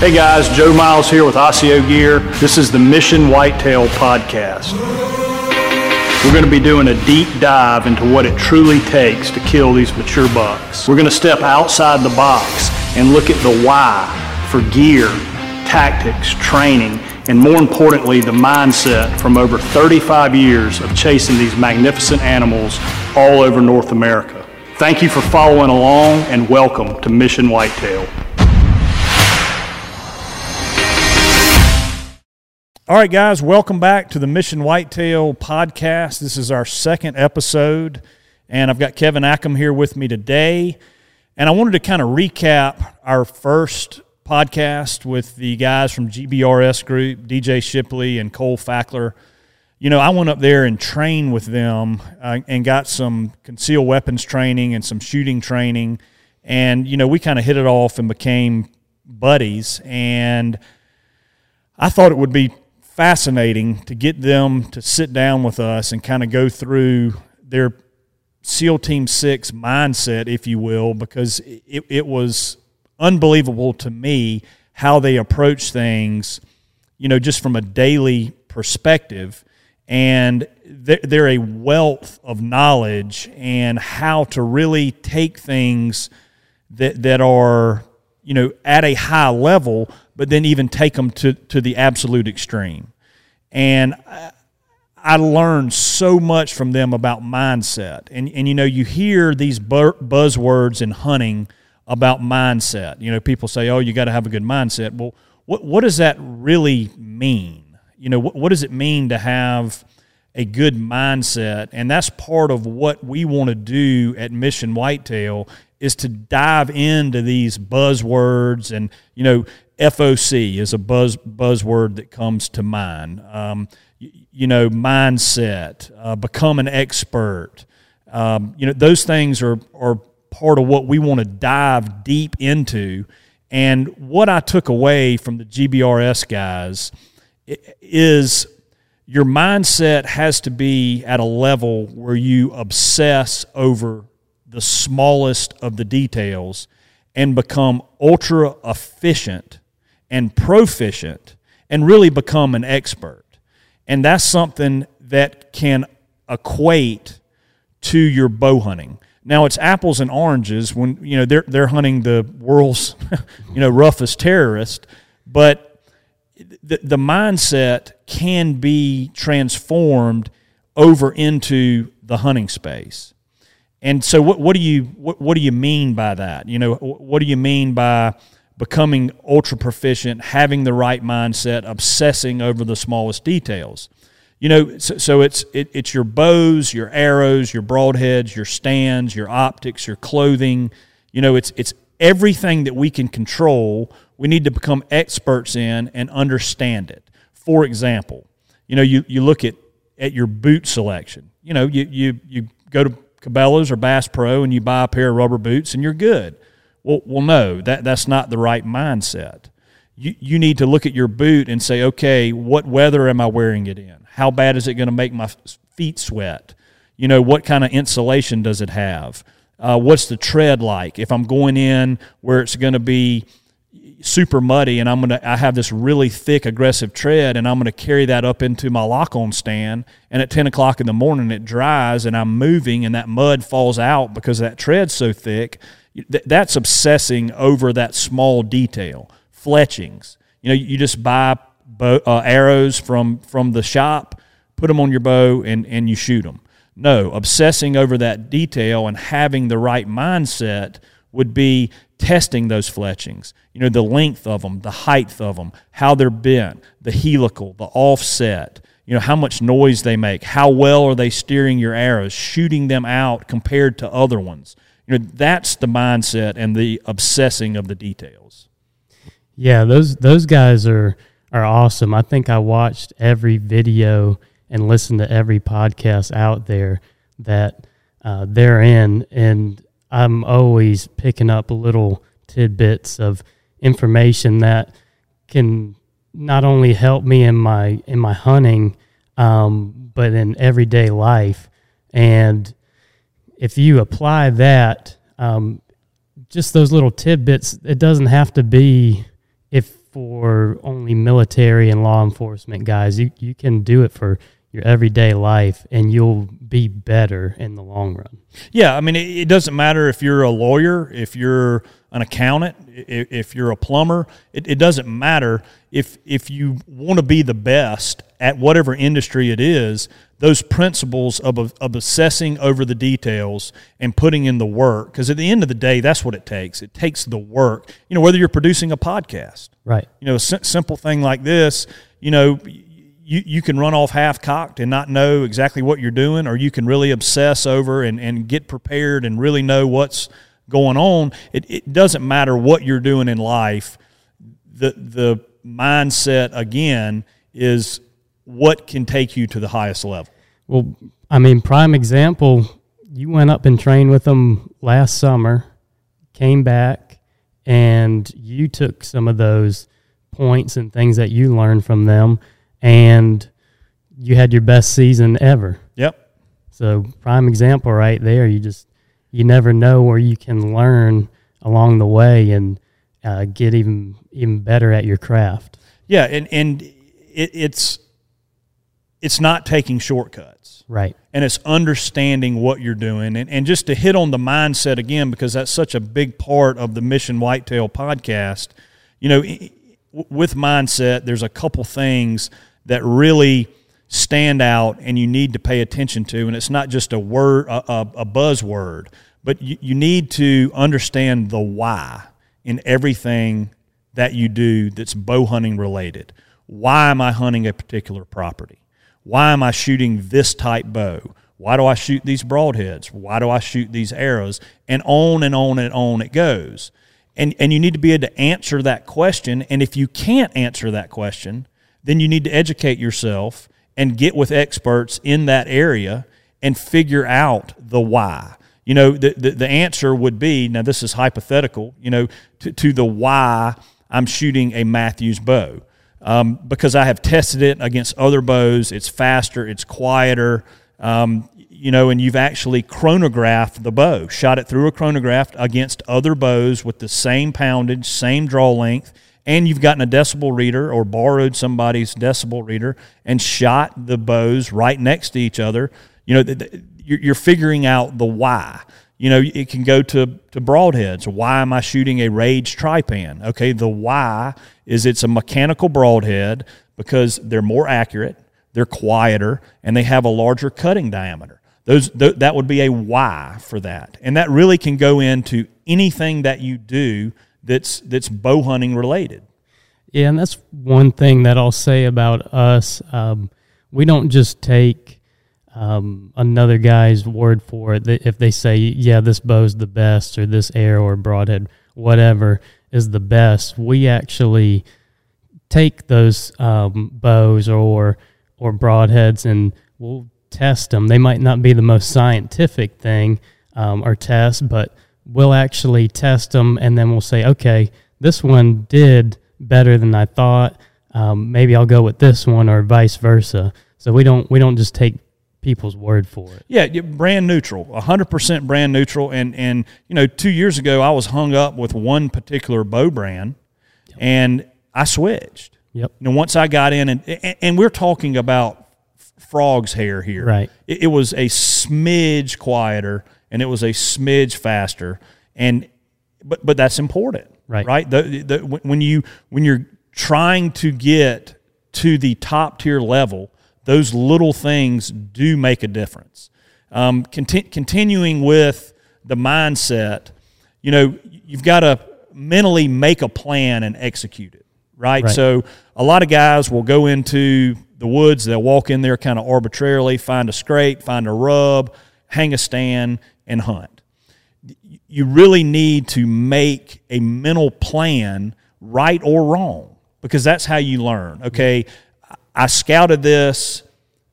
Hey guys, Joe Miles here with Osseo Gear. This is the Mission Whitetail Podcast. We're going to be doing a deep dive into what it truly takes to kill these mature bucks. We're going to step outside the box and look at the why for gear, tactics, training, and more importantly, the mindset from over 35 years of chasing these magnificent animals all over North America. Thank you for following along and welcome to Mission Whitetail. All right, guys, welcome back to the Mission Whitetail podcast. This is our second episode, and I've got Kevin Ackim here with me today. And I wanted to kind of recap our first podcast with the guys from GBRS Group, DJ Shipley and Cole Fackler. You know, I went up there and trained with them uh, and got some concealed weapons training and some shooting training. And, you know, we kind of hit it off and became buddies. And I thought it would be fascinating to get them to sit down with us and kind of go through their SEAL Team Six mindset, if you will, because it, it was unbelievable to me how they approach things, you know, just from a daily perspective. And they're, they're a wealth of knowledge and how to really take things that, that are, you know, at a high level, but then even take them to, to the absolute extreme. And I learned so much from them about mindset. And, and you know, you hear these buzzwords in hunting about mindset. You know, people say, oh, you got to have a good mindset. Well, what, what does that really mean? You know, what, what does it mean to have a good mindset? And that's part of what we want to do at Mission Whitetail is to dive into these buzzwords and you know FOC is a buzz buzzword that comes to mind. Um, you, you, know, mindset, uh, become an expert. Um, you know, those things are are part of what we want to dive deep into. And what I took away from the GBRS guys is your mindset has to be at a level where you obsess over the smallest of the details and become ultra efficient and proficient and really become an expert. And that's something that can equate to your bow hunting. Now it's apples and oranges when you know they're they're hunting the world's you know roughest terrorist, but the the mindset can be transformed over into the hunting space. And so, what, what do you what, what do you mean by that? You know, what do you mean by becoming ultra proficient, having the right mindset, obsessing over the smallest details? You know, so, so it's it, it's your bows, your arrows, your broadheads, your stands, your optics, your clothing. You know, it's it's everything that we can control. We need to become experts in and understand it. For example, you know, you, you look at at your boot selection. You know, you you you go to Cabela's or Bass Pro and you buy a pair of rubber boots and you're good. Well, well, no, that that's not the right mindset. You you need to look at your boot and say, okay, what weather am I wearing it in? How bad is it going to make my feet sweat? You know, what kind of insulation does it have? Uh, what's the tread like? If I'm going in where it's going to be super muddy and I'm going to I have this really thick aggressive tread and I'm going to carry that up into my lock on stand. And at 10 o'clock in the morning it dries and I'm moving and that mud falls out because that tread's so thick. That's obsessing over that small detail. Fletchings. You know you just buy bow, uh, arrows from from the shop put them on your bow and and you shoot them no obsessing over that detail and having the right mindset would be testing those fletchings. You know, the length of them, the height of them, how they're bent, the helical, the offset, you know, how much noise they make, how well are they steering your arrows, shooting them out compared to other ones. You know, that's the mindset and the obsessing of the details. Yeah, those those guys are are awesome. I think I watched every video and listened to every podcast out there that uh, they're in, and I'm always picking up little tidbits of information that can not only help me in my in my hunting, um, but in everyday life. And if you apply that, um, just those little tidbits, it doesn't have to be if for only military and law enforcement guys. You you can do it for your everyday life and you'll be better in the long run. Yeah, I mean, it, it, doesn't matter if you're a lawyer, if you're an accountant, if, if you're a plumber. It, it, doesn't matter if if you want to be the best at whatever industry it is. Those principles of of assessing over the details and putting in the work, because at the end of the day, that's what it takes. It takes the work. You know, whether you're producing a podcast, right? You know, a simple thing like this. You know you, you can run off half cocked and not know exactly what you're doing, or you can really obsess over and, and get prepared and really know what's going on. It, it doesn't matter what you're doing in life. The, the mindset, again, is what can take you to the highest level. Well, I mean, prime example, you went up and trained with them last summer, came back, and you took some of those points and things that you learned from them and you had your best season ever. Yep. So prime example right there. You just you never know where you can learn along the way and uh, get even even better at your craft. Yeah, and and it, it's it's not taking shortcuts. Right. And it's understanding what you're doing. And, and just to hit on the mindset again, because that's such a big part of the Mission Whitetail podcast, you know, with mindset, there's a couple things that really stand out and you need to pay attention to. And it's not just a word, a, a, buzzword, but you, you need to understand the why in everything that you do that's bow hunting related. Why am I hunting a particular property? Why am I shooting this type bow? Why do I shoot these broadheads? Why do I shoot these arrows? And on and on and on it goes. And, and you need to be able to answer that question. And if you can't answer that question, then you need to educate yourself and get with experts in that area and figure out the why. You know, the, the, the answer would be now, this is hypothetical, you know, to, to the why I'm shooting a Mathews bow. Um, because I have tested it against other bows. It's faster, it's quieter, um, you know, and you've actually chronographed the bow, shot it through a chronograph against other bows with the same poundage, same draw length, and you've gotten a decibel reader or borrowed somebody's decibel reader and shot the bows right next to each other, you know, you're figuring out the why. You know, it can go to, to broadheads. Why am I shooting a Rage Trypan? Okay, the why is it's a mechanical broadhead because they're more accurate, they're quieter, and they have a larger cutting diameter. Those, th- that would be a why for that. And that really can go into anything that you do that's that's bow hunting related. Yeah, and that's one thing that I'll say about us. Um, we don't just take um, another guy's word for it. If they say, "Yeah, this bow's the best," or "This arrow or broadhead, whatever, is the best," we actually take those um, bows or or broadheads and we'll test them. They might not be the most scientific thing um, or test, but we'll actually test them and then we'll say, okay, this one did better than I thought. Um, maybe I'll go with this one or vice versa. So we don't we don't just take people's word for it. Yeah, brand neutral, hundred percent brand neutral. And and you know, two years ago I was hung up with one particular bow brand, yep. and I switched. Yep. And once I got in, and and we're talking about frog's hair here. Right. It, it was a smidge quieter and it was a smidge faster. And but but that's important, right? Right. The, the, when you when you're trying to get to the top tier level, those little things do make a difference. Um, conti- continuing with the mindset, you know, you've got to mentally make a plan and execute it, right? right? So a lot of guys will go into the woods, they'll walk in there kind of arbitrarily, find a scrape, find a rub, hang a stand, and hunt. You really need to make a mental plan, right or wrong, because that's how you learn. Okay, I scouted this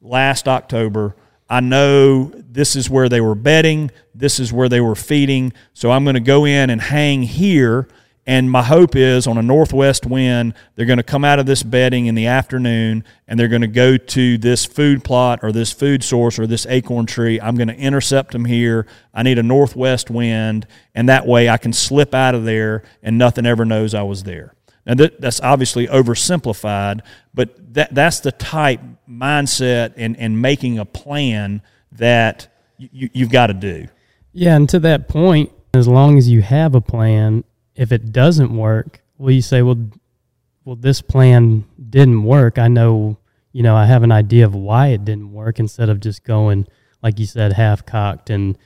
last October. I know this is where they were bedding, this is where they were feeding, so I'm going to go in and hang here and my hope is on a northwest wind, they're going to come out of this bedding in the afternoon and they're going to go to this food plot or this food source or this acorn tree. I'm going to intercept them here. I need a northwest wind, and that way I can slip out of there and nothing ever knows I was there. Now that, that's obviously oversimplified, but that that's the type mindset and, and making a plan that you, you've got to do. Yeah, and to that point, as long as you have a plan, if it doesn't work, well, you say, well, well, this plan didn't work. I know, you know, I have an idea of why it didn't work instead of just going, like you said, half cocked and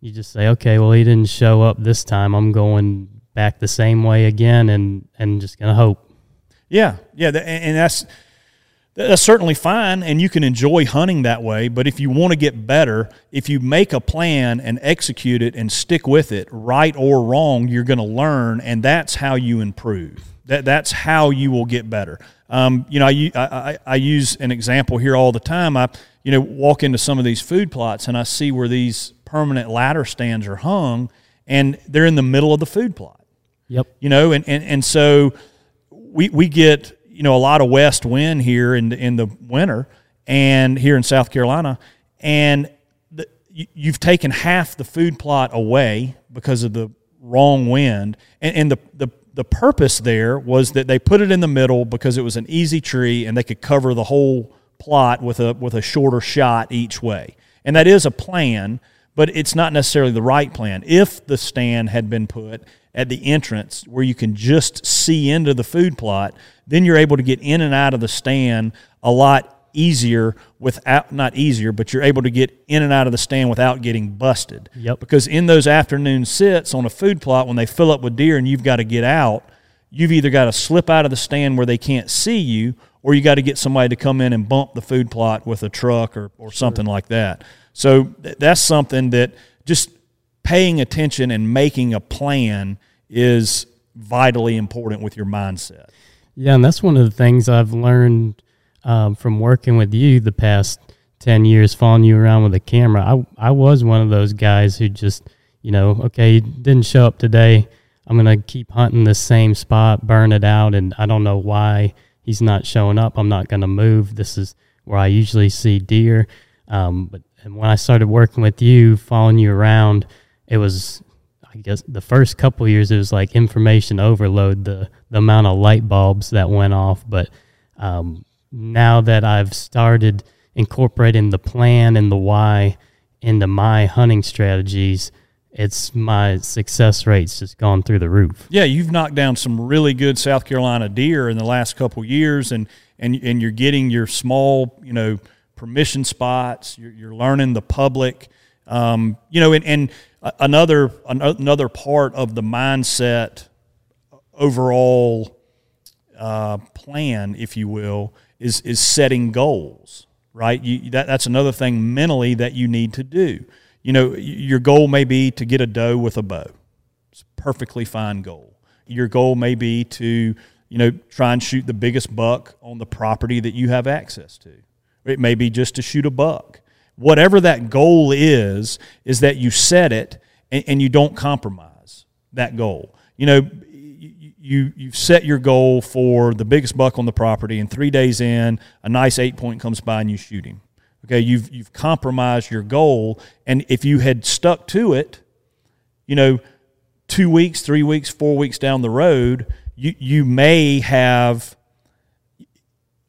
you just say, okay, well, he didn't show up this time. I'm going back the same way again and, and just going to hope. Yeah. Yeah. And that's, that's certainly fine and you can enjoy hunting that way but if you want to get better if you make a plan and execute it and stick with it right or wrong you're going to learn and that's how you improve. That, that's how you will get better. Um, you know I, I, I use an example here all the time. I you know walk into some of these food plots and i see where these permanent ladder stands are hung and they're in the middle of the food plot. Yep. You know and, and, and so we, we get you know a lot of west wind here in the, in the winter and here in South Carolina and the, you, you've taken half the food plot away because of the wrong wind and, and the, the the purpose there was that they put it in the middle because it was an easy tree and they could cover the whole plot with a with a shorter shot each way. And that is a plan, but it's not necessarily the right plan. If the stand had been put at the entrance where you can just see into the food plot, then you're able to get in and out of the stand a lot easier without not easier, but you're able to get in and out of the stand without getting busted. Yep. Because in those afternoon sits on a food plot when they fill up with deer and you've got to get out, you've either got to slip out of the stand where they can't see you or you got to get somebody to come in and bump the food plot with a truck or, or something like that. So th- that's something that just paying attention and making a plan is vitally important with your mindset. Yeah, and that's one of the things I've learned um, from working with you the past 10 years, following you around with a camera. I, I was one of those guys who just, you know, okay, didn't show up today. I'm going to keep hunting the same spot, burn it out, and I don't know why he's not showing up. I'm not going to move. This is where I usually see deer. Um, but and when I started working with you, following you around, it was I guess the first couple years it was like information overload the the amount of light bulbs that went off. But um, now that I've started incorporating the plan and the why into my hunting strategies it's my success rates just gone through the roof. Yeah you've knocked down some really good South Carolina deer in the last couple years and and and you're getting your small you know permission spots. You're, you're learning the public. Um, you know and, and another another part of the mindset overall uh, plan, if you will, is is setting goals. Right, you, that, that's another thing mentally that you need to do. You know, your goal may be to get a doe with a bow. It's a perfectly fine goal. Your goal may be to you know try and shoot the biggest buck on the property that you have access to. It may be just to shoot a buck whatever that goal is, is that you set it and, and you don't compromise that goal. You know, you you've set your goal for the biggest buck on the property, and three days in, a nice eight point comes by and you shoot him. Okay, you've you've compromised your goal, and if you had stuck to it, you know, two weeks, three weeks, four weeks down the road, you you may have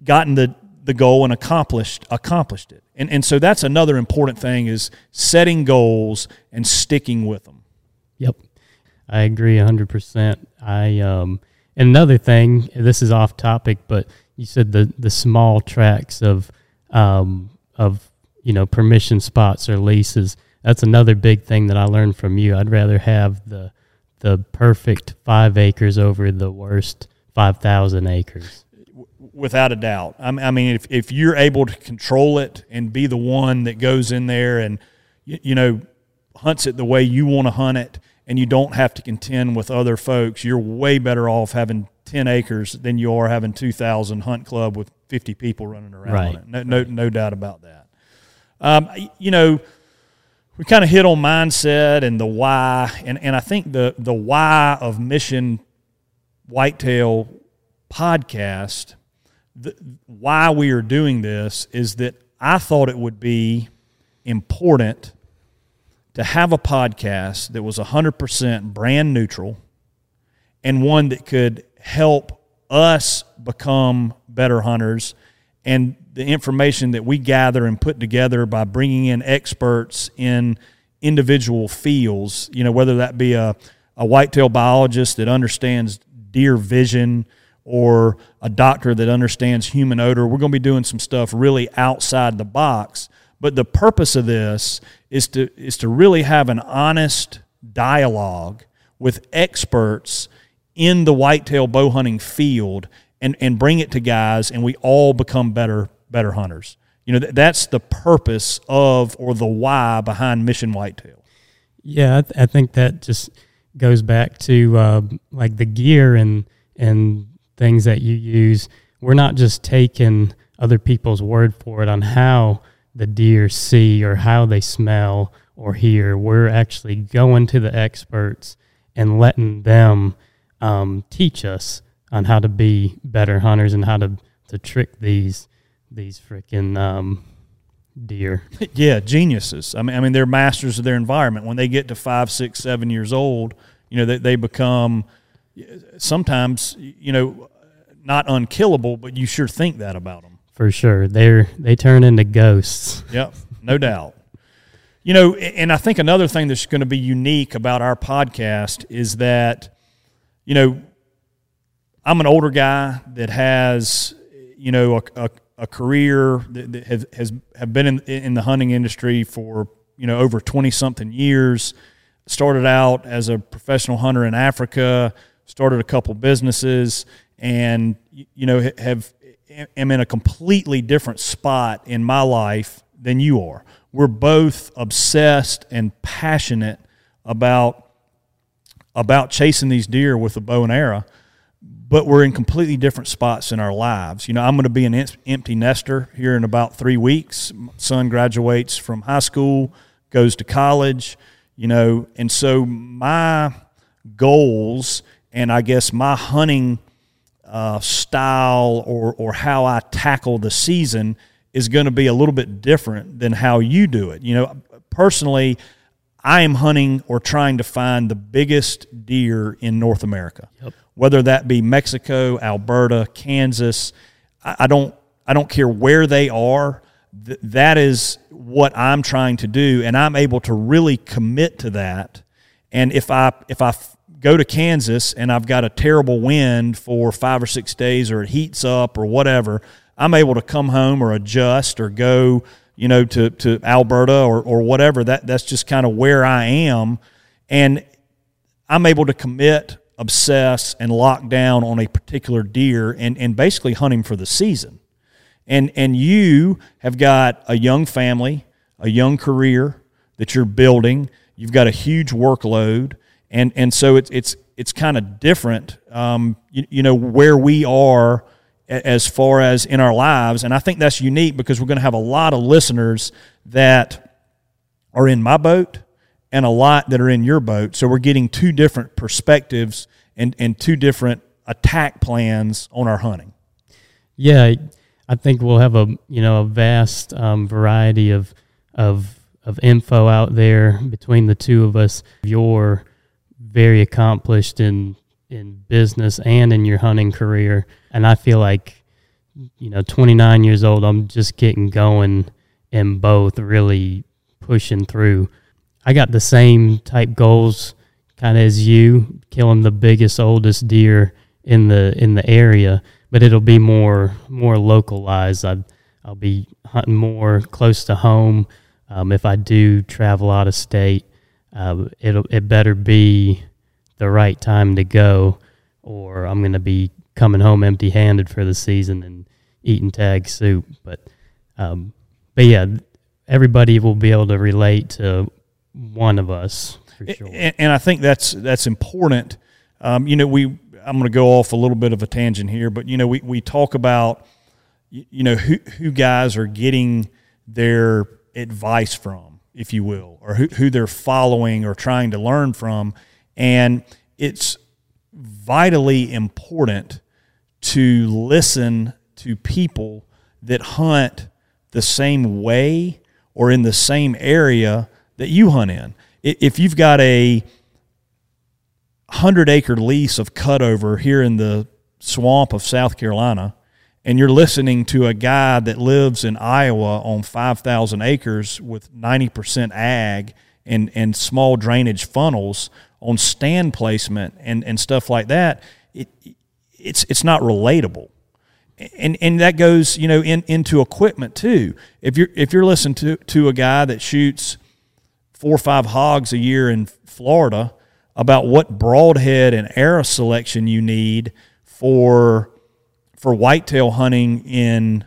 gotten the the goal and accomplished accomplished it. And and so that's another important thing is setting goals and sticking with them. Yep. I agree 100%. I um and another thing, this is off topic, but you said the the small tracks of um of you know permission spots or leases. That's another big thing that I learned from you. I'd rather have the the perfect 5 acres over the worst 5,000 acres without a doubt. I mean, if, if you're able to control it and be the one that goes in there and, you, know, hunts it the way you want to hunt it and you don't have to contend with other folks, you're way better off having 10 acres than you are having 2,000 hunt club with 50 people running around right. on it. No, no, no doubt about that. Um, you know, we kind of hit on mindset and the why, and, and I think the, the why of Mission Whitetail podcast the, why we are doing this is that I thought it would be important to have a podcast that was 100% brand neutral and one that could help us become better hunters. And the information that we gather and put together by bringing in experts in individual fields, you know, whether that be a, a whitetail biologist that understands deer vision or a doctor that understands human odor. We're going to be doing some stuff really outside the box. But the purpose of this is to is to really have an honest dialogue with experts in the whitetail bow hunting field and, and bring it to guys and we all become better better hunters. You know, that's the purpose of or the why behind Mission Whitetail. Yeah, I, th- I think that just goes back to uh, like the gear and and things that you use. We're not just taking other people's word for it on how the deer see or how they smell or hear. We're actually going to the experts and letting them um, teach us on how to be better hunters and how to to trick these these freaking um, deer. yeah, geniuses. I mean, I mean, they're masters of their environment. When they get to five, six, seven years old, you know, they, they become sometimes, you know, not unkillable, but you sure think that about them. For sure, they're they turn into ghosts. Yep, no doubt. You know, and I think another thing that's going to be unique about our podcast is that, you know, I'm an older guy that has, you know, a, a, a career that, that has, has have been in, in the hunting industry for you know over 20 something years started out as a professional hunter in Africa started a couple businesses and you know have am in a completely different spot in my life than you are we're both obsessed and passionate about about chasing these deer with a bow and arrow but we're in completely different spots in our lives. You know, I'm going to be an empty nester here in about three weeks. My son graduates from high school, goes to college, you know, and so my goals and I guess my hunting uh, style or, or how I tackle the season is going to be a little bit different than how you do it. You know, personally, I am hunting or trying to find the biggest deer in North America. Yep whether that be Mexico, Alberta, Kansas. I, I don't I don't care where they are. Th- that is what I'm trying to do, and I'm able to really commit to that. And if I if I go to Kansas and I've got a terrible wind for five or six days, or it heats up, or whatever, I'm able to come home or adjust or go, you know, to to Alberta or or whatever. That that's just kind of where I am, and I'm able to commit obsess and lock down on a particular deer and, and basically hunt him for the season. And, and you have got a young family, a young career that you're building. You've got a huge workload. And, and so it's, it's, it's kind of different, um, you, you know, where we are as far as in our lives. And I think that's unique because we're going to have a lot of listeners that are in my boat and a lot that are in your boat. So we're getting two different perspectives and, and two different attack plans on our hunting. Yeah, I think we'll have a you know a vast um, variety of of of info out there between the two of us. You're very accomplished in in business and in your hunting career, and I feel like you know 29 years old. I'm just getting going in both, really pushing through. I got the same type goals kind of as you, killing the biggest, oldest deer in the in the area, but it'll be more more localized. I I'll be hunting more close to home. Um, if I do travel out of state, uh, it'll it better be the right time to go, or I'm going to be coming home empty handed for the season and eating tag soup. But um, but yeah, everybody will be able to relate to one of us for sure. And, and I think that's that's important. Um, you know, we I'm going to go off a little bit of a tangent here, but you know, we we talk about you know who who guys are getting their advice from, if you will, or who who they're following or trying to learn from, and it's vitally important to listen to people that hunt the same way or in the same area that you hunt in. If you've got a hundred acre lease of cutover here in the swamp of South Carolina and you're listening to a guy that lives in Iowa on 5,000 acres with 90% ag and, and small drainage funnels on stand placement and, and stuff like that, it, it's, it's not relatable. And, and that goes, you know, in, into equipment too. If you're, if you're listening to, to a guy that shoots four or five hogs a year in Florida about what broadhead and arrow selection you need for for whitetail hunting in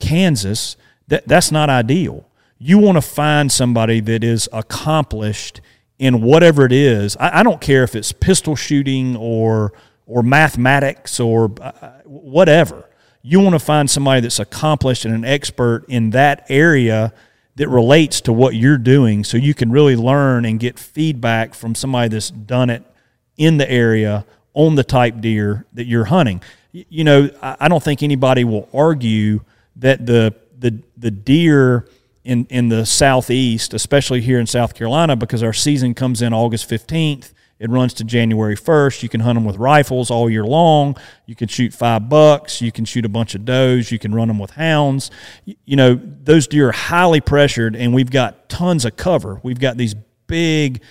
Kansas, that, that's not ideal. You want to find somebody that is accomplished in whatever it is. I, I don't care if it's pistol shooting or or mathematics or uh, whatever. You want to find somebody that's accomplished and an expert in that area that relates to what you're doing so you can really learn and get feedback from somebody that's done it in the area on the type deer that you're hunting you know, I don't think anybody will argue that the the the deer in in the southeast, especially here in South Carolina, because our season comes in August fifteenth. It runs to January 1st. You can hunt them with rifles all year long. You can shoot five bucks. You can shoot a bunch of does. You can run them with hounds. You know, those deer are highly pressured, and we've got tons of cover. We've got these big,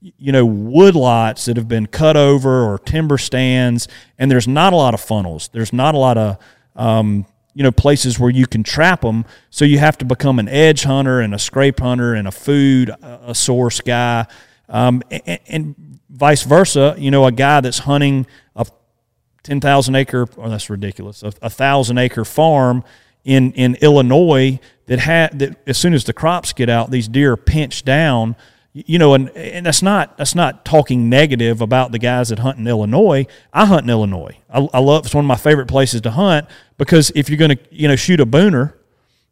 you know wood lots that have been cut over or timber stands and there's not a lot of funnels there's not a lot of um, you know places where you can trap them so you have to become an edge hunter and a scrape hunter and a food a source guy. Um, and, and, vice versa you know a guy that's hunting a 10,000 acre oh that's ridiculous a, thousand acre farm in in Illinois that had that as soon as the crops get out these deer are pinched down you know, and, and that's not that's not talking negative about the guys that hunt in Illinois. I hunt in Illinois. I, I love it's one of my favorite places to hunt because if you're going to you know shoot a booner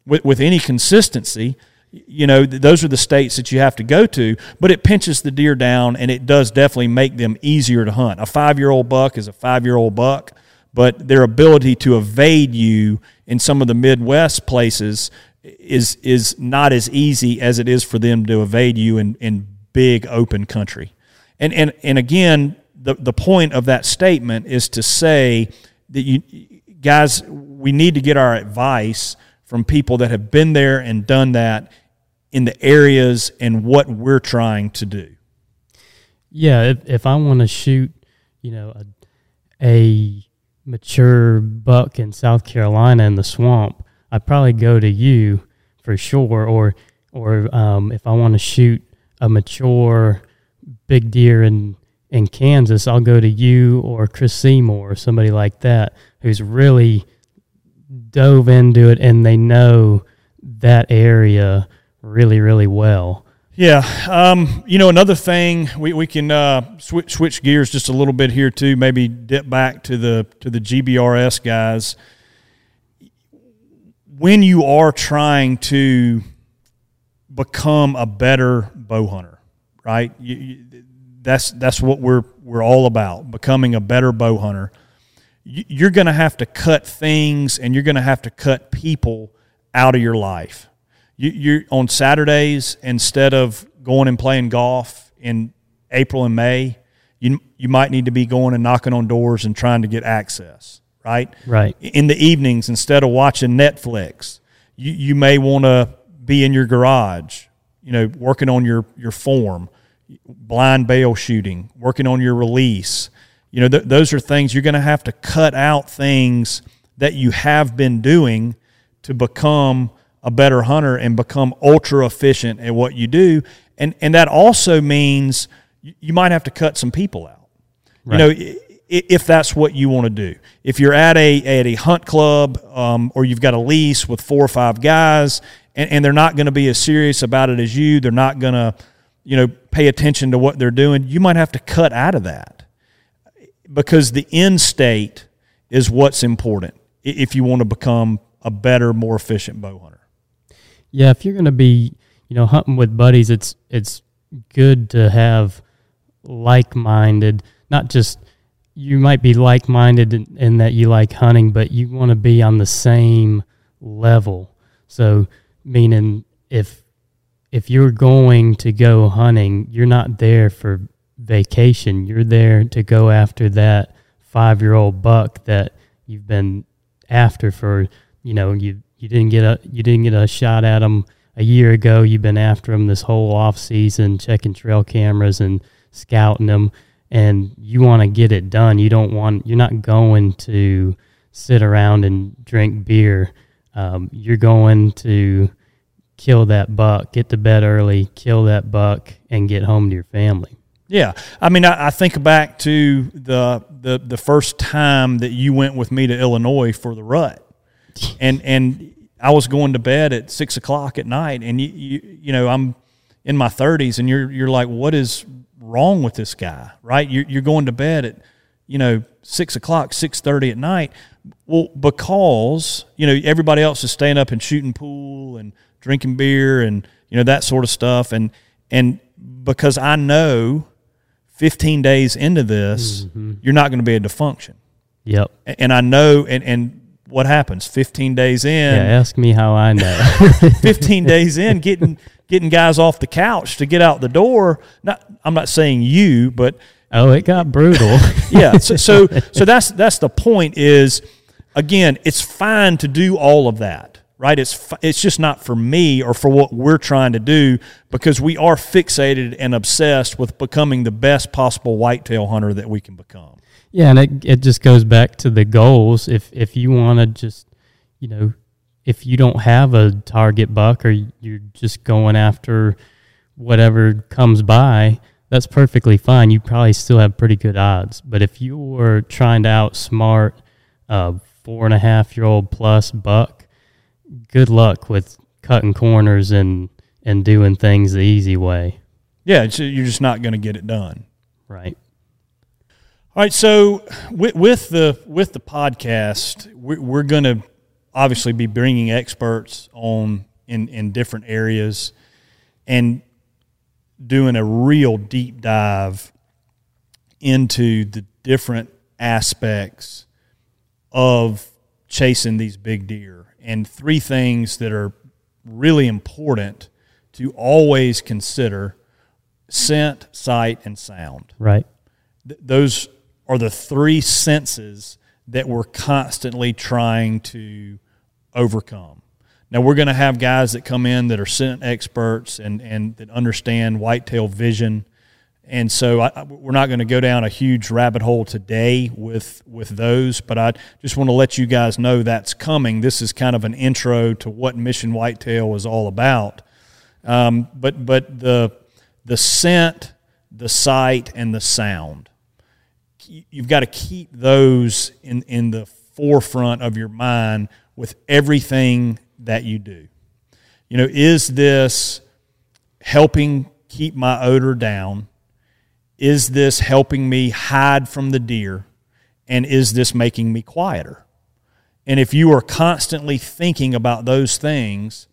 with with any consistency, you know those are the states that you have to go to. But it pinches the deer down, and it does definitely make them easier to hunt. A five year old buck is a five year old buck, but their ability to evade you in some of the Midwest places is is not as easy as it is for them to evade you in, in big open country. And and and again, the the point of that statement is to say that you guys, we need to get our advice from people that have been there and done that in the areas and what we're trying to do. Yeah, if if I want to shoot, you know, a, a mature buck in South Carolina in the swamp, I'd probably go to you for sure. Or or um, if I want to shoot a mature big deer in in Kansas, I'll go to you or Chris Seymour or somebody like that who's really dove into it and they know that area really really well. Yeah, um, you know another thing we, we can uh, switch switch gears just a little bit here too. Maybe dip back to the to the GBRS guys when you are trying to become a better bow hunter, right? You, you, that's that's what we're we're all about, becoming a better bow hunter. You, you're going to have to cut things, and you're going to have to cut people out of your life. You, you're on Saturdays instead of going and playing golf in April and May. You you might need to be going and knocking on doors and trying to get access right? Right. In the evenings, instead of watching Netflix, you, you may want to be in your garage, you know, working on your, your form, blind bale shooting, working on your release. You know, th- those are things you're going to have to cut out things that you have been doing to become a better hunter and become ultra efficient at what you do. And, and that also means you might have to cut some people out. Right. You know, if that's what you want to do. If you're at a at a hunt club um, or you've got a lease with four or five guys, and, and they're not going to be as serious about it as you, they're not going to, you know, pay attention to what they're doing. You might have to cut out of that because the end state is what's important if you want to become a better, more efficient bow hunter. Yeah, if you're going to be, you know, hunting with buddies, it's it's good to have like-minded, not just you might be like minded in, in, that you like hunting, but you want to be on the same level. So, meaning if if you're going to go hunting, you're not there for vacation. You're there to go after that five year old buck that you've been after for you know you you didn't get a you didn't get a shot at him a year ago. You've been after him this whole off season, checking trail cameras and scouting them, and you want to get it done. You don't want you're not going to sit around and drink beer. Um, you're going to kill that buck, get to bed early, kill that buck, and get home to your family. Yeah, I mean, I, I, think back to the, the the first time that you went with me to Illinois for the rut, and and I was going to bed at six o'clock at night, and you you, you know I'm in my thirties, and you're you're like, what is wrong with this guy, right? You're you're going to bed at you know six o'clock, six thirty at night. Well, because you know everybody else is staying up and shooting pool and drinking beer and you know that sort of stuff, and and because I know 15 days into this, mm-hmm. you're not going to be able to function. Yep. And I know, and, and what happens 15 days in? Yeah, ask me how I know. 15 days in, getting getting guys off the couch to get out the door. Not, I'm not saying you, but oh, it got brutal. yeah. So, so so that's that's the point. Is again, it's fine to do all of that right? It's it's just not for me or for what we're trying to do because we are fixated and obsessed with becoming the best possible whitetail hunter that we can become. Yeah, and it it just goes back to the goals. If if you want to just, you know, if you don't have a target buck or you're just going after whatever comes by, that's perfectly fine. You probably still have pretty good odds. But if you were trying to outsmart a four and a half year old plus buck, good luck with cutting corners and and doing things the easy way. Yeah, you're just not going to get it done. Right. All right. So with, with the with the podcast, we're, we're going to obviously be bringing experts on in in different areas, and doing a real deep dive into the different aspects of chasing these big deer and three things that are really important to always consider scent, sight, and sound. Right. Th- those are the three senses that we're constantly trying to overcome. Now we're going to have guys that come in that are scent experts and, and that understand whitetail vision and so I, we're not going to go down a huge rabbit hole today with with those, but I just want to let you guys know that's coming. This is kind of an intro to what Mission Whitetail is all about. Um, but but the the scent, the sight, and the sound, you've got to keep those in in the forefront of your mind with everything that you do. You know, is this helping keep my odor down? is this helping me hide from the deer? And is this making me quieter? And if you are constantly thinking about those things,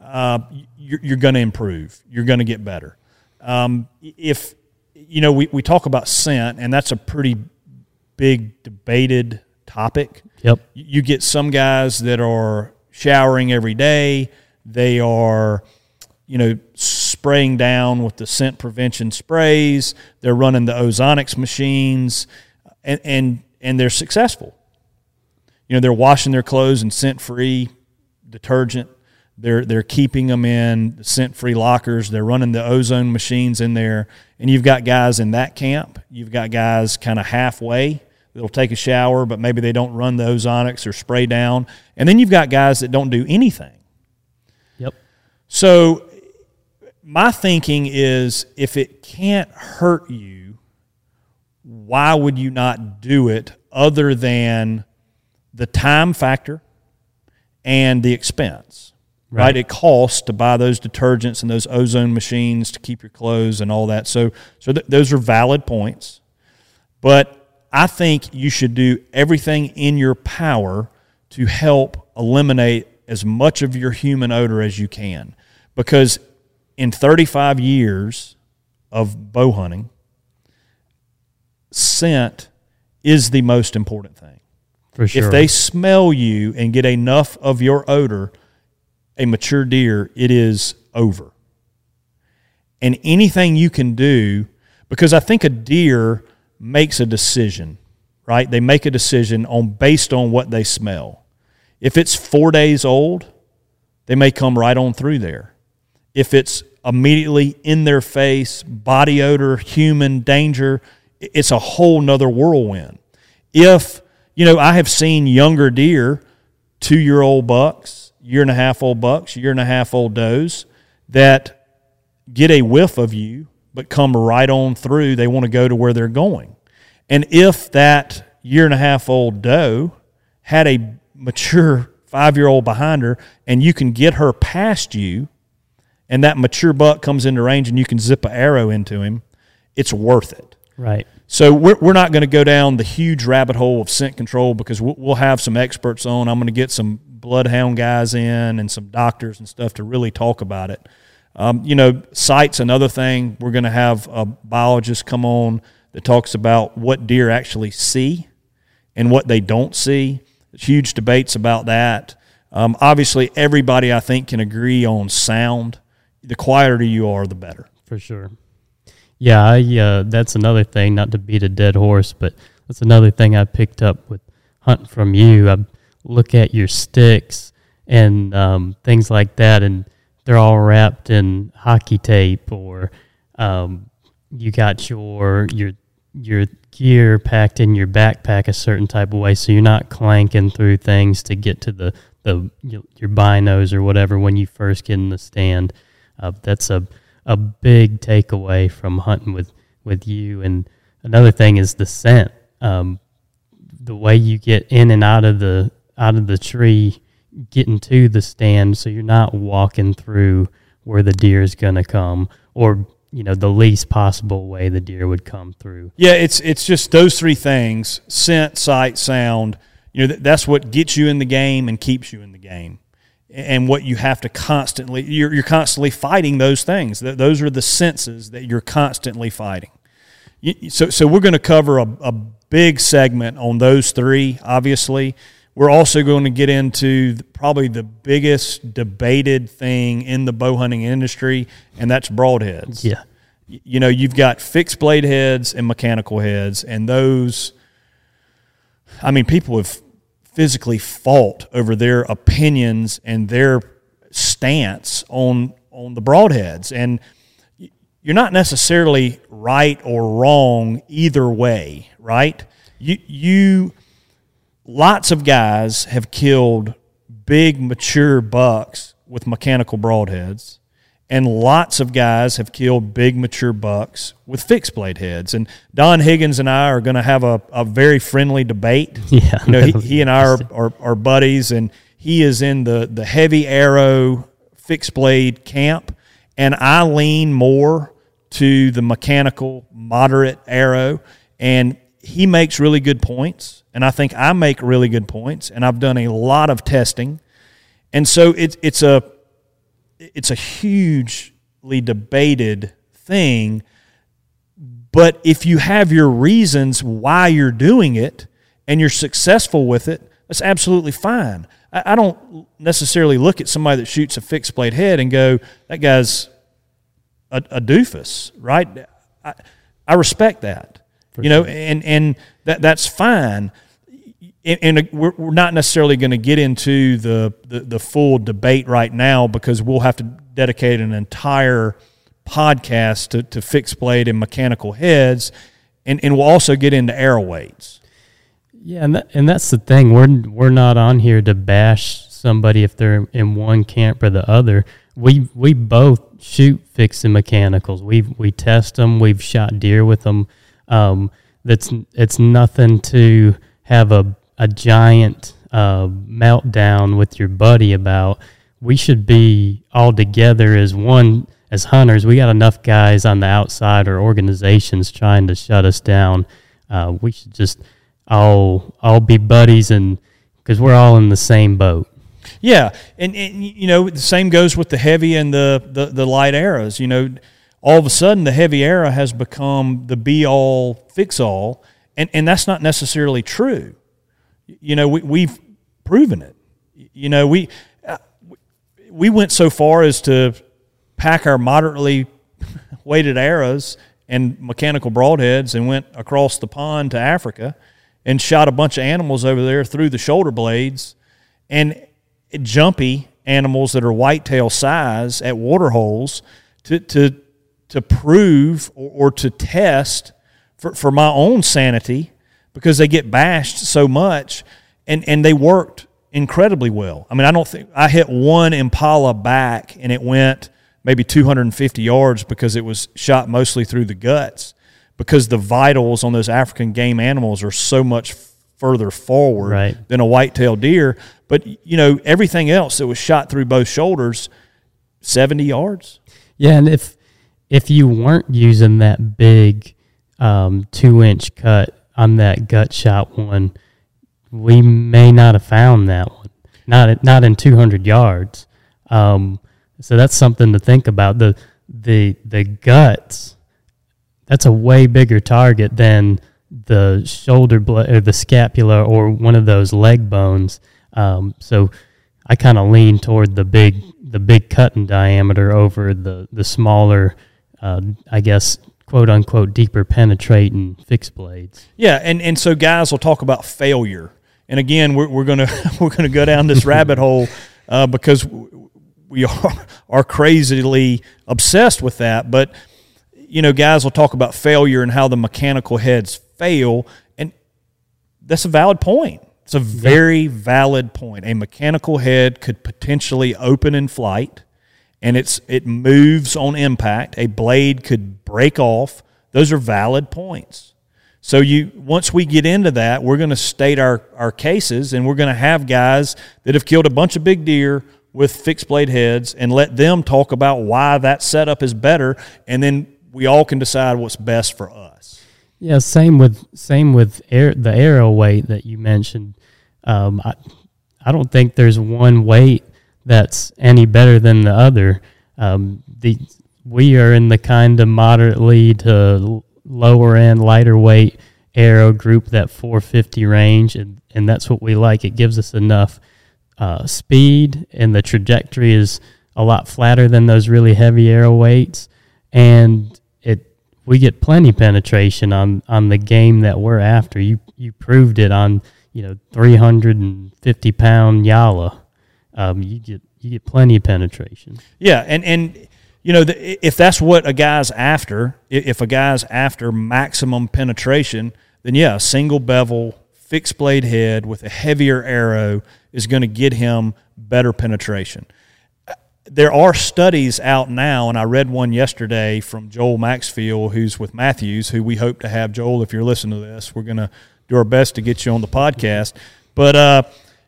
uh, you're, you're going to improve. You're going to get better. Um, if, you know, we, we talk about scent, and that's a pretty big debated topic. Yep. You get some guys that are showering every day, they are, you know, spraying down with the scent prevention sprays. They're running the ozonics machines, and and and they're successful. You know, they're washing their clothes in scent free detergent. They're they're keeping them in scent free lockers. They're running the ozone machines in there, and you've got guys in that camp. You've got guys kind of halfway. They'll take a shower, but maybe they don't run the ozonics or spray down. And then you've got guys that don't do anything. Yep. So my thinking is if it can't hurt you, why would you not do it other than the time factor and the expense? Right. right. It costs to buy those detergents and those ozone machines to keep your clothes and all that. So, so th- those are valid points. But I think you should do everything in your power to help eliminate as much of your human odor as you can. Because in 35 years of bow hunting, scent is the most important thing. For sure. If they smell you and get enough of your odor, a mature deer, it is over. And anything you can do, because I think a deer makes a decision. right? They make a decision on based on what they smell. If it's four days old, they may come right on through there. If it's immediately in their face, body odor, human danger, it's a whole nother whirlwind. If, you know, I have seen younger deer, two year old bucks, year and a half old bucks, year and a half old does, that get a whiff of you, but come right on through. They want to go to where they're going. And if that year and a half old doe had a mature five year old behind her and you can get her past you, and that mature buck comes into range and you can zip an arrow into him, it's worth it. Right. So we're, we're not going to go down the huge rabbit hole of scent control because we'll, we'll have some experts on. I'm going to get some bloodhound guys in and some doctors and stuff to really talk about it. Um, you know, sight's another thing. We're going to have a biologist come on that talks about what deer actually see and what they don't see. There's huge debates about that. Um, obviously, everybody I think can agree on sound. The quieter you are, the better. For sure. Yeah, I, uh, that's another thing. Not to beat a dead horse, but that's another thing I picked up with hunting from you. I look at your sticks and um, things like that, and they're all wrapped in hockey tape, or um, you got your your your gear packed in your backpack a certain type of way, so you're not clanking through things to get to the the your binos or whatever when you first get in the stand. Uh, that's a a big takeaway from hunting with with you. And another thing is the scent. Um, the way you get in and out of the out of the tree, getting to the stand, so you're not walking through where the deer is going to come, or you know the least possible way the deer would come through. Yeah, it's it's just those three things: scent, sight, sound. You know, that's what gets you in the game and keeps you in the game and what you have to constantly you're, you're constantly fighting those things those are the senses that you're constantly fighting so, so we're going to cover a, a big segment on those three obviously we're also going to get into probably the biggest debated thing in the bow hunting industry and that's broadheads. Yeah. You know you've got fixed blade heads and mechanical heads and those i mean people have physically fought over their opinions and their stance on on the broadheads. And you're not necessarily right or wrong either way right? You you lots of guys have killed big mature bucks with mechanical broadheads and lots of guys have killed big mature bucks with fixed blade heads. And Don Higgins and I are going to have a, a very friendly debate. Yeah, you know, he, he and I are, are, are, buddies, and he is in the, the heavy arrow fixed blade camp, and I lean more to the mechanical moderate arrow, and he makes really good points, and I think I make really good points, and I've done a lot of testing, and so it's it's a it's a hugely debated thing. But if you have your reasons why you're doing it and you're successful with it, that's absolutely fine. I, I don't necessarily look at somebody that shoots a fixed blade head and go, that guy's a, a doofus, right? I, I respect that. For you know, and, and that that's fine and, we're, not necessarily going to get into the, the, the full debate right now because we'll have to dedicate an entire podcast to, to fixed blade and mechanical heads, and, and we'll also get into arrow weights. Yeah, and that, and that's the thing. We're we're not on here to bash somebody if they're in one camp or the other. We we both shoot fixed and mechanicals. We we test them. We've shot deer with them. Um, that's it's nothing to have a a giant uh, meltdown with your buddy about we should be all together as one as hunters. We got enough guys on the outside or organizations trying to shut us down. Uh, we should just all all be buddies and because we're all in the same boat. Yeah, and, and you know the same goes with the heavy and the, the the light arrows. You know, all of a sudden the heavy arrow has become the be all fix all, and and that's not necessarily true you know, we, we've proven it. You know, we uh, we went so far as to pack our moderately weighted arrows and mechanical broadheads and went across the pond to Africa and shot a bunch of animals over there through the shoulder blades, and jumpy animals that are whitetail size at water holes to to to prove or, or to test for, for my own sanity because they get bashed so much and and they worked incredibly well. I mean, I don't think I hit one Impala back and it went maybe 250 yards because it was shot mostly through the guts because the vitals on those African game animals are so much further forward Right. than a white-tailed deer. But you know, everything else that was shot through both shoulders, 70 yards. Yeah, and if if you weren't using that big um, two inch cut on that gut shot one, we may not have found that one. Not not in two hundred yards. Um, so that's something to think about. The the the guts. That's a way bigger target than the shoulder bla- or the scapula or one of those leg bones. Um, so I kind of lean toward the big the big cut in diameter over the the smaller, uh, I guess quote unquote deeper penetrating fixed blades. Yeah, and, and so guys will talk about failure, and again, we're, we're gonna we're gonna go down this rabbit hole uh, because we are are crazily obsessed with that. But you know, guys will talk about failure and how the mechanical heads fail, and that's a valid point. It's a very valid point. A mechanical head could potentially open in flight, and it's it moves on impact. A blade could break off. Those are valid points. So you once we get into that, we're going to state our our cases, and we're going to have guys that have killed a bunch of big deer with fixed blade heads, and let them talk about why that setup is better, and then we all can decide what's best for us. Yeah, same with same with air, the arrow weight that you mentioned. Um, I I don't think there's one weight that's any better than the other. Um, the we are in the kind of moderately to lower end, lighter weight arrow group, that 450 range, and and that's what we like. It gives us enough uh, speed, and the trajectory is a lot flatter than those really heavy arrow weights, and it we get plenty penetration on on the game that we're after. You you proved it on you know 350 pound Nyala. Um, you get you get plenty of penetration. Yeah, and and you know the, if that's what a guy's after, if a guy's after maximum penetration, then yeah, a single bevel fixed blade head with a heavier arrow is going to get him better penetration. There are studies out now, and I read one yesterday from Joel Maxfield, who's with Mathews, who we hope to have. Joel, if you're listening to this, we're going to do our best to get you on the podcast. But uh,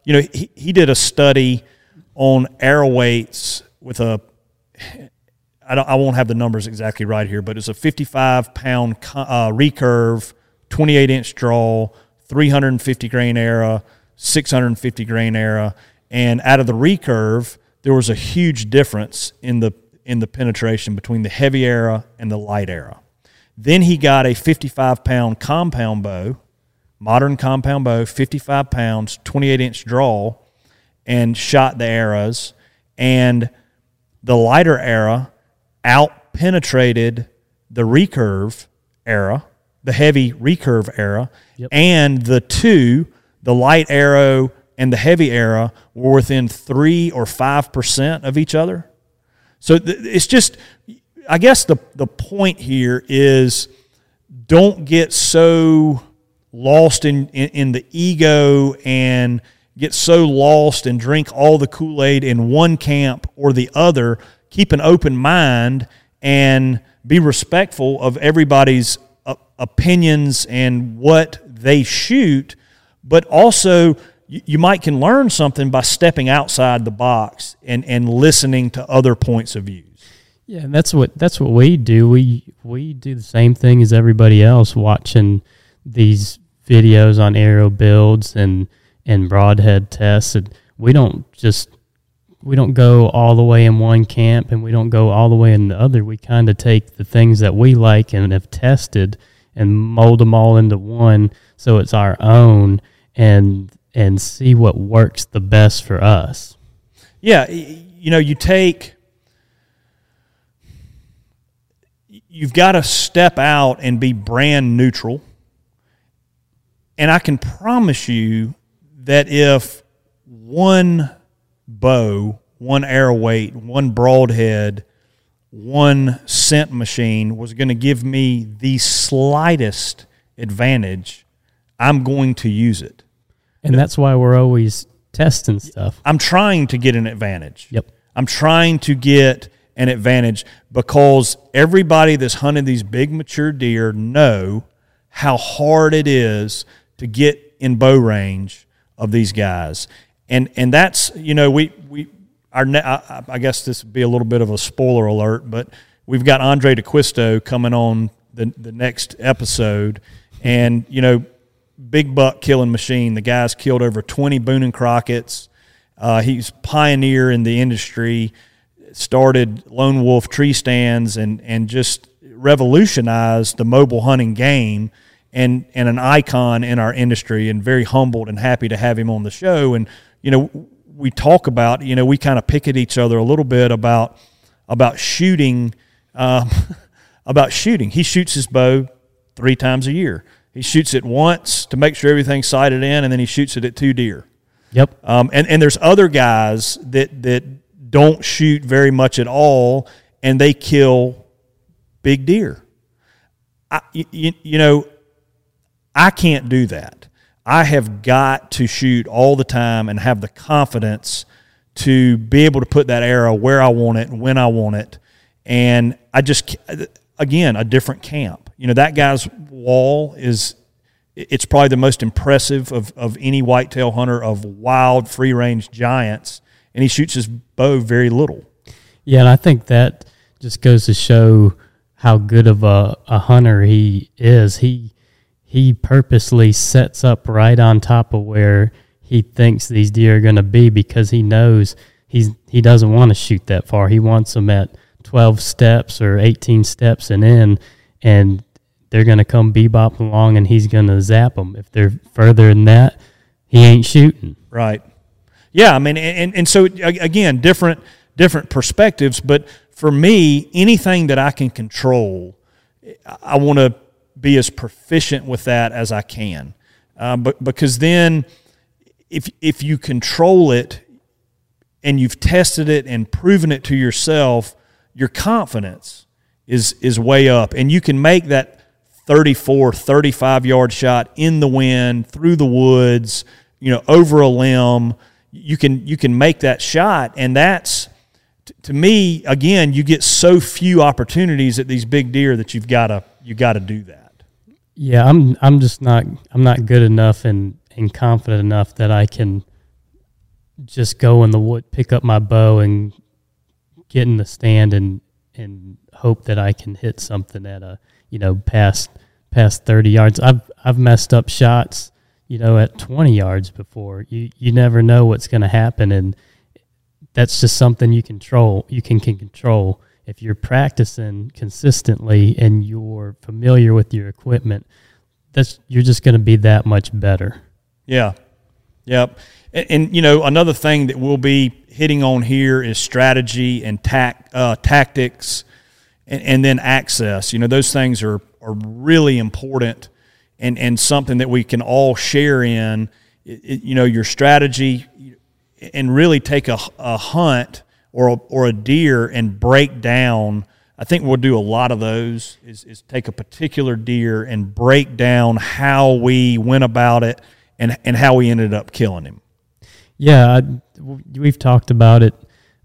you know, he, he did a study on arrow weights with a I, don't, I won't have the numbers exactly right here, but it's a 55 pound uh, recurve, 28 inch draw, 350 grain era, 650 grain era, and out of the recurve, there was a huge difference in the in the penetration between the heavy era and the light era. Then he got a 55 pound compound bow, modern compound bow, 55 pounds, 28 inch draw, and shot the arrows. And the lighter era out penetrated the recurve era, the heavy recurve era, and the two, the light arrow and the heavy arrow, were within three or five percent of each other. So th- it's just, I guess the the point here is, don't get so lost in, in, in the ego and get so lost and drink all the Kool Aid in one camp or the other. Keep an open mind and be respectful of everybody's uh, opinions and what they shoot, but also you, might can learn something by stepping outside the box and, and listening to other points of views. Yeah, and that's what that's what we do. We we do the same thing as everybody else, watching these videos on arrow builds and and broadhead tests. And we don't just we don't go all the way in one camp, and we don't go all the way in the other. We kind of take the things that we like and have tested and mold them all into one, so it's our own, and and see what works the best for us. Yeah, you know, you take you've got to step out and be brand neutral and I can promise you that if one bow, one arrow weight, one broadhead, one scent machine was going to give me the slightest advantage, I'm going to use it. And that's why we're always testing stuff. I'm trying to get an advantage. Yep. I'm trying to get an advantage because everybody that's hunted these big mature deer know how hard it is to get in bow range of these guys. And and that's you know we we our I, I guess this would be a little bit of a spoiler alert, but we've got Andrae D'Acquisto coming on the the next episode, and you know big buck killing machine. The guy's killed over 20 Boone and Crockett's. Uh, he's pioneer in the industry, started lone wolf tree stands and, and just revolutionized the mobile hunting game and, and an icon in our industry and very humbled and happy to have him on the show. And, you know, we talk about, you know, we kind of pick at each other a little bit about, about shooting, um, about shooting. He shoots his bow three times a year. He shoots it once to make sure everything's sighted in, and then he shoots it at two deer. Yep. Um, and and there's other guys that that don't shoot very much at all, and they kill big deer. I, you, you know, I can't do that. I have got to shoot all the time and have the confidence to be able to put that arrow where I want it and when I want it. And I just, again, a different camp you know that guy's wall is it's probably the most impressive of, of any whitetail hunter of wild free range giants and he shoots his bow very little yeah and i think that just goes to show how good of a, a hunter he is he he purposely sets up right on top of where he thinks these deer are going to be because he knows he's he doesn't want to shoot that far he wants them at 12 steps or 18 steps and in and they're going to come bebop along and he's going to zap them. If they're further than that, he ain't shooting. Right. Yeah, I mean, and, and so again, different different perspectives. But for me, anything that I can control, I want to be as proficient with that as I can. Uh, but because then, if if you control it and you've tested it and proven it to yourself, your confidence is is way up, and you can make that 34, 35 yard shot in the wind, through the woods, you know, over a limb. You can you can make that shot, and that's to me again. You get so few opportunities at these big deer that you've got to you got to do that. Yeah, I'm I'm just not I'm not good enough and and confident enough that I can just go in the wood, pick up my bow, and get in the stand and and hope that I can hit something at a you know past past 30 yards. I've I've messed up shots, you know, at 20 yards before. You you never know what's going to happen and that's just something you control. You can, can control if you're practicing consistently and you're familiar with your equipment. That's you're just going to be that much better. Yeah. Yep. And, and, you know, another thing that we'll be hitting on here is strategy and tac, uh, tactics and, and then access. You know, those things are, are really important and, and something that we can all share in. It, it, you know, your strategy and really take a, a hunt or a, or a deer and break down. I think we'll do a lot of those. Is, is take a particular deer and break down how we went about it and and how we ended up killing him. Yeah, I, we've talked about it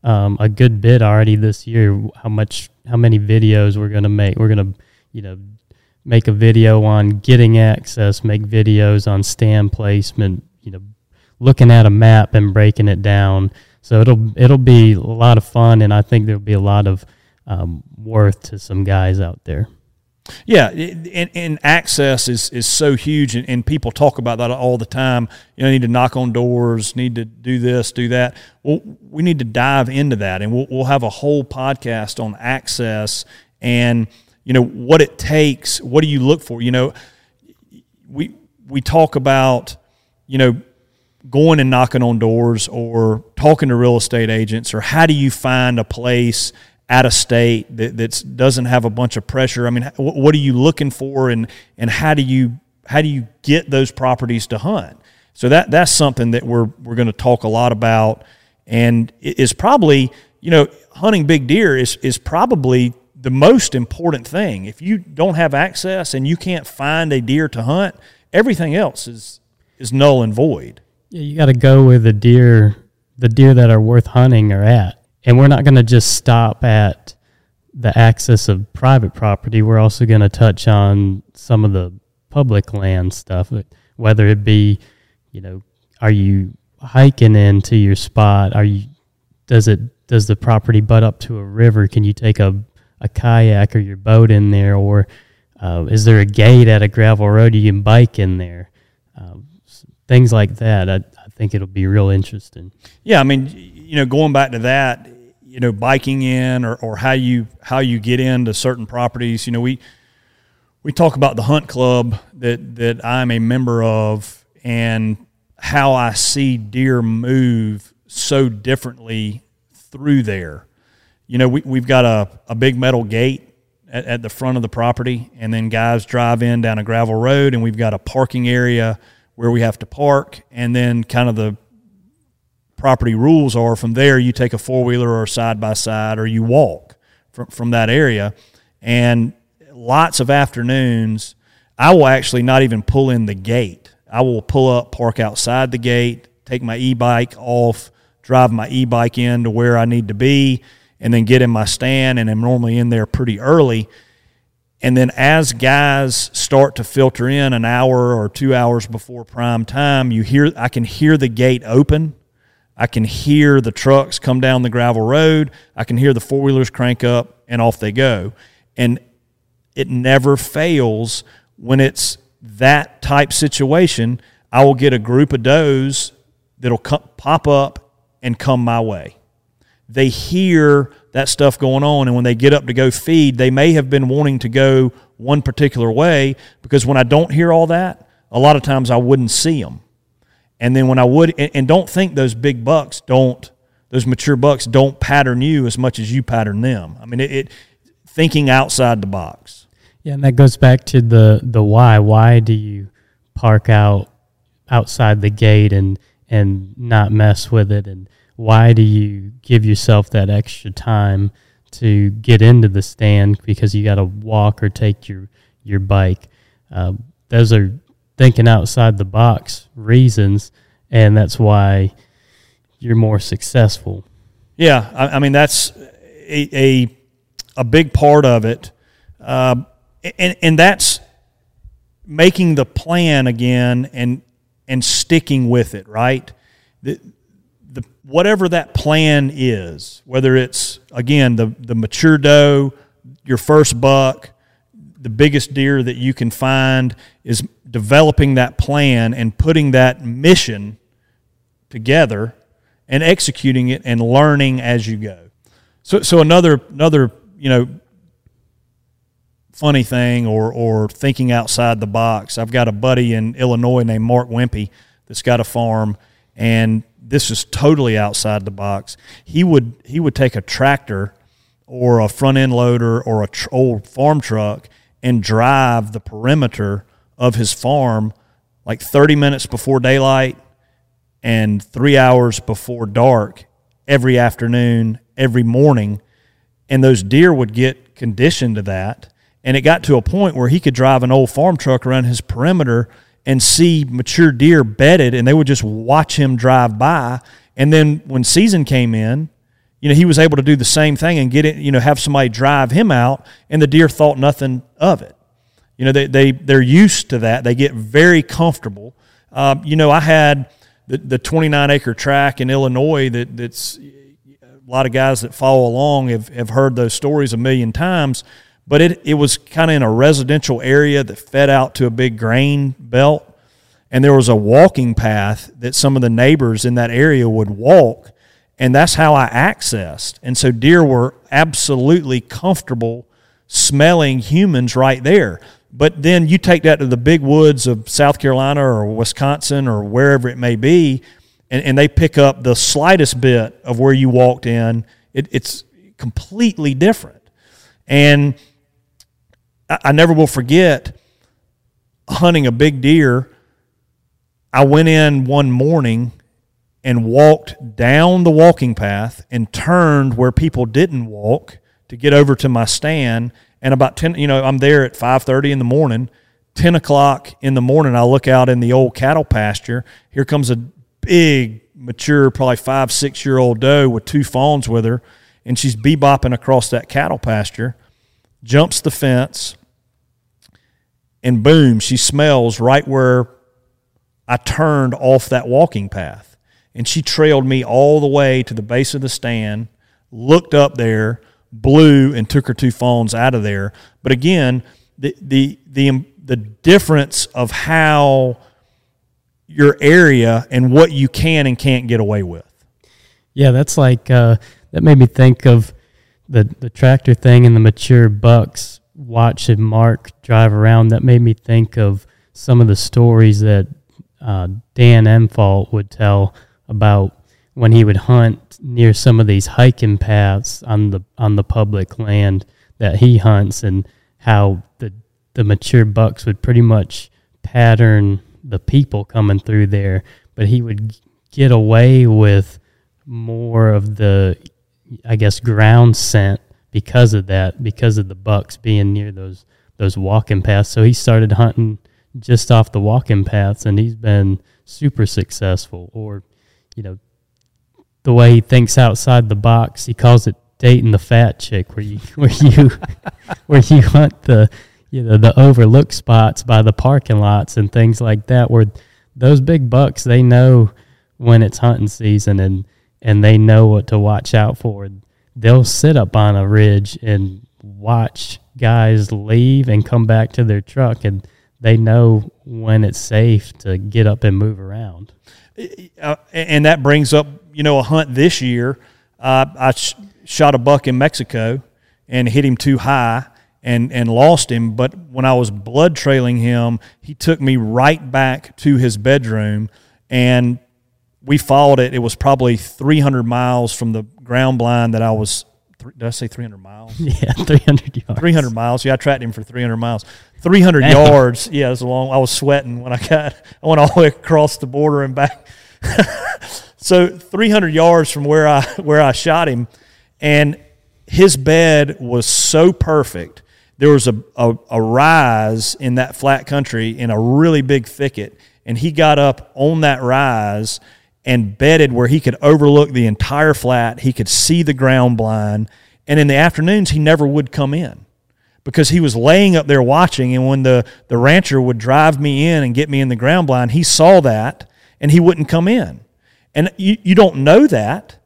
um, a good bit already this year. How much, how many videos we're going to make? We're going to, you know, make a video on getting access, make videos on stand placement. You know, looking at a map and breaking it down. So it'll it'll be a lot of fun, and I think there'll be a lot of um, worth to some guys out there. Yeah, and, and access is, is so huge, and, and, people talk about that all the time. You know, need to knock on doors, need to do this, do that. Well, we need to dive into that, and we'll, we'll have a whole podcast on access and you know what it takes. What do you look for? You know, we we talk about you know going and knocking on doors or talking to real estate agents, or how do you find a place out of state that that's, doesn't have a bunch of pressure? I mean, what are you looking for, and and how do you how do you get those properties to hunt? So that that's something that we're we're going to talk a lot about, and is probably you know hunting big deer is is probably the most important thing. If you don't have access and you can't find a deer to hunt, everything else is is null and void. Yeah, you got to go where the deer the deer that are worth hunting are at, and we're not going to just stop at the access of private property. We're also going to touch on some of the public land stuff, whether it be, you know, are you hiking into your spot? Are you does it does the property butt up to a river? Can you take a a kayak or your boat in there, or uh, is there a gate at a gravel road you can bike in there? Um, things like that. I, I think it'll be real interesting. Yeah, I mean, you know, going back to that, you know, biking in or, or how you how you get into certain properties. You know, we we talk about the hunt club that that I'm a member of and how I see deer move so differently through there you know, we, we've got a, a big metal gate at, at the front of the property, and then guys drive in down a gravel road, and we've got a parking area where we have to park, and then kind of the property rules are from there you take a four wheeler or side by side or you walk from, from that area. And lots of afternoons, I will actually not even pull in the gate. I will pull up, park outside the gate, take my e bike off, drive my e bike in to where I need to be, and then get in my stand and I'm normally in there pretty early. And then as guys start to filter in an hour or two hours before prime time, you hear I can hear the gate open. I can hear the trucks come down the gravel road. I can hear the four wheelers crank up and off they go. And it never fails when it's that type situation. I will get a group of does that'll pop up and come my way they hear that stuff going on. And when they get up to go feed, they may have been wanting to go one particular way because when I don't hear all that, a lot of times I wouldn't see them. And then when I would, and, and don't think those big bucks don't, those mature bucks don't pattern you as much as you pattern them. I mean, it, it thinking outside the box. Yeah, and that goes back to the the why. Why do you park out outside the gate and and not mess with it and why do you give yourself that extra time to get into the stand because you got to walk or take your your bike? Uh, those are thinking outside the box reasons, and that's why you're more successful. Yeah, I, I mean that's a, a, a big part of it, uh, and and that's making the plan again and and sticking with it. Right. The, whatever that plan is, whether it's again the the mature doe, your first buck, the biggest deer that you can find is developing that plan and putting that mission together and executing it and learning as you go. So so another another, you know, funny thing or or thinking outside the box. I've got a buddy in Illinois named Mark Wimpy that's got a farm and this is totally outside the box. He would he would take a tractor or a front end loader or a tr- old farm truck and drive the perimeter of his farm like 30 minutes before daylight and 3 hours before dark every afternoon, every morning, and those deer would get conditioned to that. And it got to a point where he could drive an old farm truck around his perimeter and see mature deer bedded, and they would just watch him drive by. And then when season came in, you know, he was able to do the same thing and get it, you know, have somebody drive him out, and the deer thought nothing of it. You know, they, they, they're used to that. They get very comfortable. Um, you know, I had the, the 29 acre track in Illinois that, that's a lot of guys that follow along have, have heard those stories a million times but it, it was kind of in a residential area that fed out to a big grain belt. And there was a walking path that some of the neighbors in that area would walk. And that's how I accessed. And so deer were absolutely comfortable smelling humans right there. But then you take that to the big woods of South Carolina or Wisconsin or wherever it may be, and, and they pick up the slightest bit of where you walked in. It, it's completely different. And I, never will forget hunting a big deer, I went in one morning and walked down the walking path and turned where people didn't walk to get over to my stand. And about ten, you know, I'm there at five thirty in the morning. Ten o'clock in the morning, I look out in the old cattle pasture. Here comes a big, mature, probably five, six year old doe with two fawns with her, and she's bebopping across that cattle pasture. Jumps the fence, and boom, she smells right where I turned off that walking path. And she trailed me all the way to the base of the stand, looked up there, blew, and took her two fawns out of there. But again, the, the, the, the difference of how your area and what you can and can't get away with. Yeah, that's like uh, that made me think of the the tractor thing and the mature bucks watching Mark drive around. That made me think of some of the stories that uh, Dan Infalt would tell about when he would hunt near some of these hiking paths on the on the public land that he hunts, and how the the mature bucks would pretty much pattern the people coming through there, but he would get away with more of the, I guess, ground scent because of that, because of the bucks being near those those walking paths. So he started hunting just off the walking paths, and he's been super successful. Or, you know, the way he thinks outside the box, he calls it dating the fat chick, where you where you where you hunt the you know the overlooked spots by the parking lots and things like that, where those big bucks they know when it's hunting season and and they know what to watch out for. They'll sit up on a ridge and watch guys leave and come back to their truck and they know when it's safe to get up and move around. Uh, and that brings up, you know, a hunt this year. Uh, I sh- shot a buck in Mexico and hit him too high and and lost him. But when I was blood trailing him, he took me right back to his bedroom, and we followed it. It was probably 300 miles from the ground blind that I was. Did I say 300 miles? Yeah, 300 yards. 300 miles. Yeah, I tracked him for 300 miles. 300 Damn. yards. Yeah, it was a long. I was sweating when I got. I went all the way across the border and back. so 300 yards from where I where I shot him, and his bed was so perfect there was a, a, a, rise in that flat country in a really big thicket, and he got up on that rise and bedded where he could overlook the entire flat. He could see the ground blind, and in the afternoons he never would come in because he was laying up there watching. And when the, the rancher would drive me in and get me in the ground blind, he saw that and he wouldn't come in. And you, you don't know that,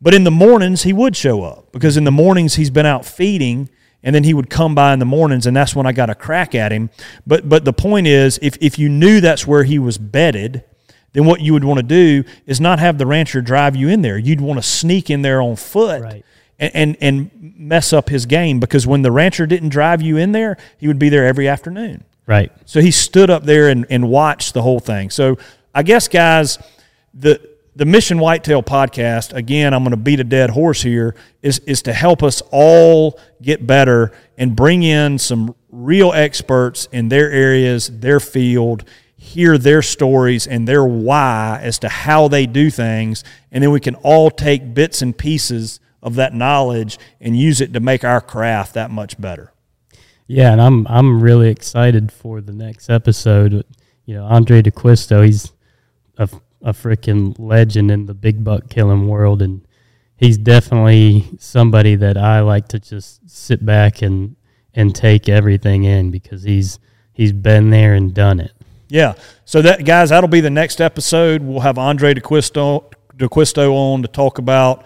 but in the mornings he would show up because in the mornings he's been out feeding and then he would come by in the mornings and that's when I got a crack at him. But but the point is if, if you knew that's where he was bedded, then what you would want to do is not have the rancher drive you in there. You'd want to sneak in there on foot right. and, and, and mess up his game because when the rancher didn't drive you in there, he would be there every afternoon. Right. So he stood up there and, and watched the whole thing. So I guess guys, the the Mission Whitetail podcast, again, I'm going to beat a dead horse here, is, is to help us all get better and bring in some real experts in their areas, their field, hear their stories and their why as to how they do things. And then we can all take bits and pieces of that knowledge and use it to make our craft that much better. Yeah, and I'm I'm really excited for the next episode. You know, Andrae D'Acquisto, he's a a freaking legend in the big buck killing world, and he's definitely somebody that I like to just sit back and and take everything in because he's he's been there and done it. Yeah. So that guys, that'll be the next episode. We'll have Andrae D'Acquisto D'Acquisto on to talk about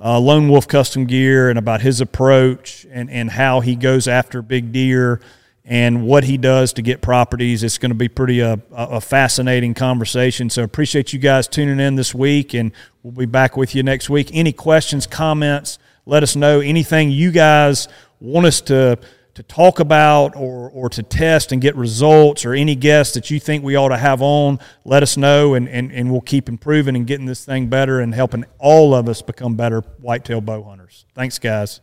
uh, Lone Wolf Custom Gear and about his approach and and how he goes after big deer and what he does to get properties. It's going to be pretty uh, a, a fascinating conversation. So appreciate you guys tuning in this week, and we'll be back with you next week. Any questions, comments? Let us know. Anything you guys want us to to talk about or, or to test and get results or any guests that you think we ought to have on, let us know and, and, and we'll keep improving and getting this thing better and helping all of us become better whitetail bow hunters. Thanks, guys.